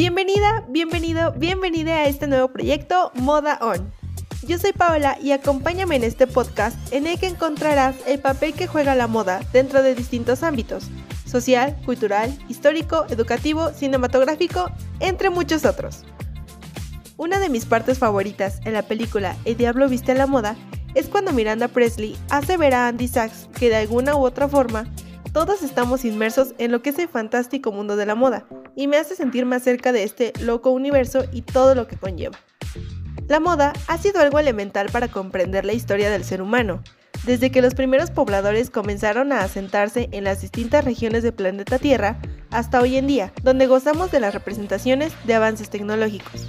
Bienvenida, bienvenido, bienvenida a este nuevo proyecto Moda On. Yo soy Paola y acompáñame en este podcast en el que encontrarás el papel que juega la moda dentro de distintos ámbitos, social, cultural, histórico, educativo, cinematográfico, entre muchos otros. Una de mis partes favoritas en la película El Diablo viste a la moda es cuando Miranda Presley hace ver a Andy Sachs que de alguna u otra forma todos estamos inmersos en lo que es el fantástico mundo de la moda y me hace sentir más cerca de este loco universo y todo lo que conlleva. La moda ha sido algo elemental para comprender la historia del ser humano, desde que los primeros pobladores comenzaron a asentarse en las distintas regiones del planeta Tierra hasta hoy en día, donde gozamos de las representaciones de avances tecnológicos.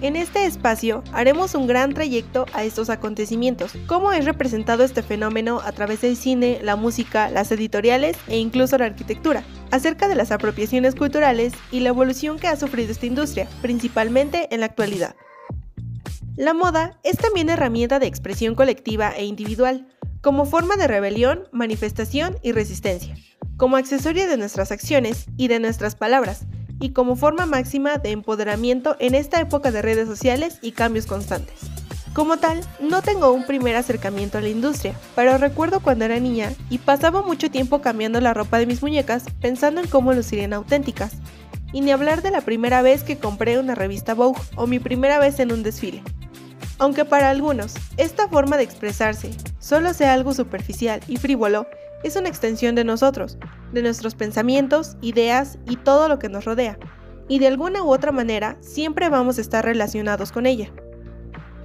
En este espacio haremos un gran trayecto a estos acontecimientos, cómo es representado este fenómeno a través del cine, la música, las editoriales e incluso la arquitectura, acerca de las apropiaciones culturales y la evolución que ha sufrido esta industria, principalmente en la actualidad. La moda es también herramienta de expresión colectiva e individual, como forma de rebelión, manifestación y resistencia, como accesorio de nuestras acciones y de nuestras palabras, y como forma máxima de empoderamiento en esta época de redes sociales y cambios constantes. Como tal, no tengo un primer acercamiento a la industria, pero recuerdo cuando era niña y pasaba mucho tiempo cambiando la ropa de mis muñecas pensando en cómo lucirían auténticas, y ni hablar de la primera vez que compré una revista Vogue o mi primera vez en un desfile. Aunque para algunos, esta forma de expresarse solo sea algo superficial y frívolo, es una extensión de nosotros, de nuestros pensamientos, ideas y todo lo que nos rodea, y de alguna u otra manera siempre vamos a estar relacionados con ella.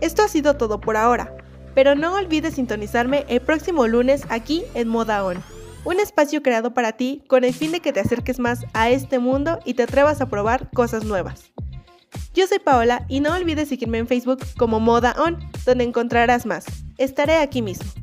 Esto ha sido todo por ahora, pero no olvides sintonizarme el próximo lunes aquí en Moda On, un espacio creado para ti con el fin de que te acerques más a este mundo y te atrevas a probar cosas nuevas. Yo soy Paola y no olvides seguirme en Facebook como Moda On, donde encontrarás más. Estaré aquí mismo.